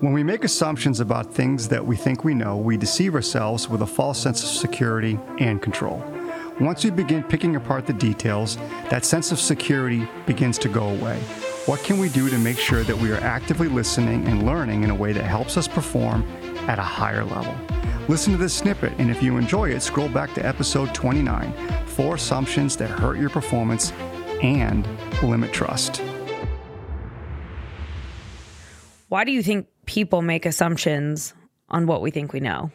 When we make assumptions about things that we think we know, we deceive ourselves with a false sense of security and control. Once we begin picking apart the details, that sense of security begins to go away. What can we do to make sure that we are actively listening and learning in a way that helps us perform at a higher level? Listen to this snippet, and if you enjoy it, scroll back to episode 29 Four Assumptions That Hurt Your Performance and Limit Trust. Why do you think people make assumptions on what we think we know.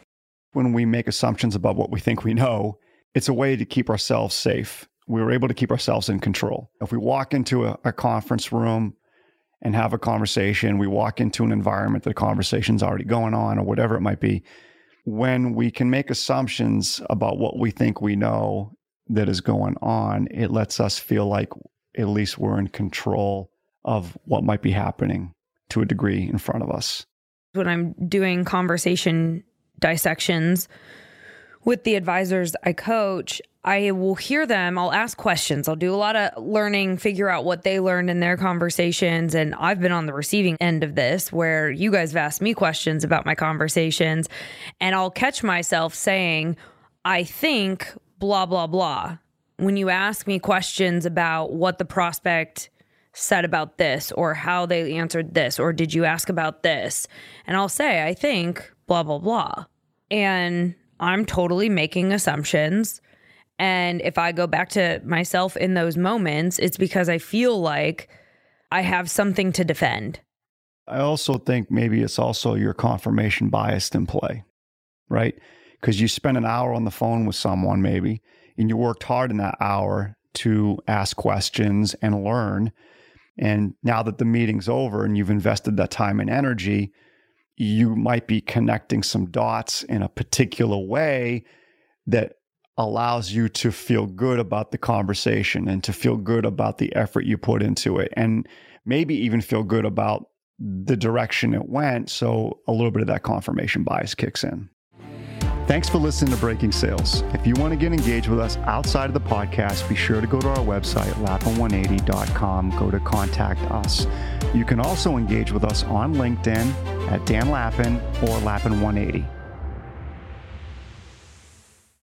When we make assumptions about what we think we know, it's a way to keep ourselves safe. We were able to keep ourselves in control. If we walk into a, a conference room and have a conversation, we walk into an environment that the conversation's already going on or whatever it might be, when we can make assumptions about what we think we know that is going on, it lets us feel like at least we're in control of what might be happening to a degree in front of us. When I'm doing conversation dissections with the advisors I coach, I will hear them. I'll ask questions. I'll do a lot of learning, figure out what they learned in their conversations. And I've been on the receiving end of this where you guys have asked me questions about my conversations. And I'll catch myself saying, I think blah, blah, blah. When you ask me questions about what the prospect said about this or how they answered this or did you ask about this? And I'll say, I think blah, blah, blah. And I'm totally making assumptions. And if I go back to myself in those moments, it's because I feel like I have something to defend. I also think maybe it's also your confirmation bias in play, right? Because you spent an hour on the phone with someone, maybe, and you worked hard in that hour to ask questions and learn. And now that the meeting's over and you've invested that time and energy, you might be connecting some dots in a particular way that allows you to feel good about the conversation and to feel good about the effort you put into it and maybe even feel good about the direction it went. So a little bit of that confirmation bias kicks in Thanks for listening to Breaking Sales. If you want to get engaged with us outside of the podcast, be sure to go to our website, lappin180.com. Go to contact us. You can also engage with us on LinkedIn at Dan Lappin or Lappin180.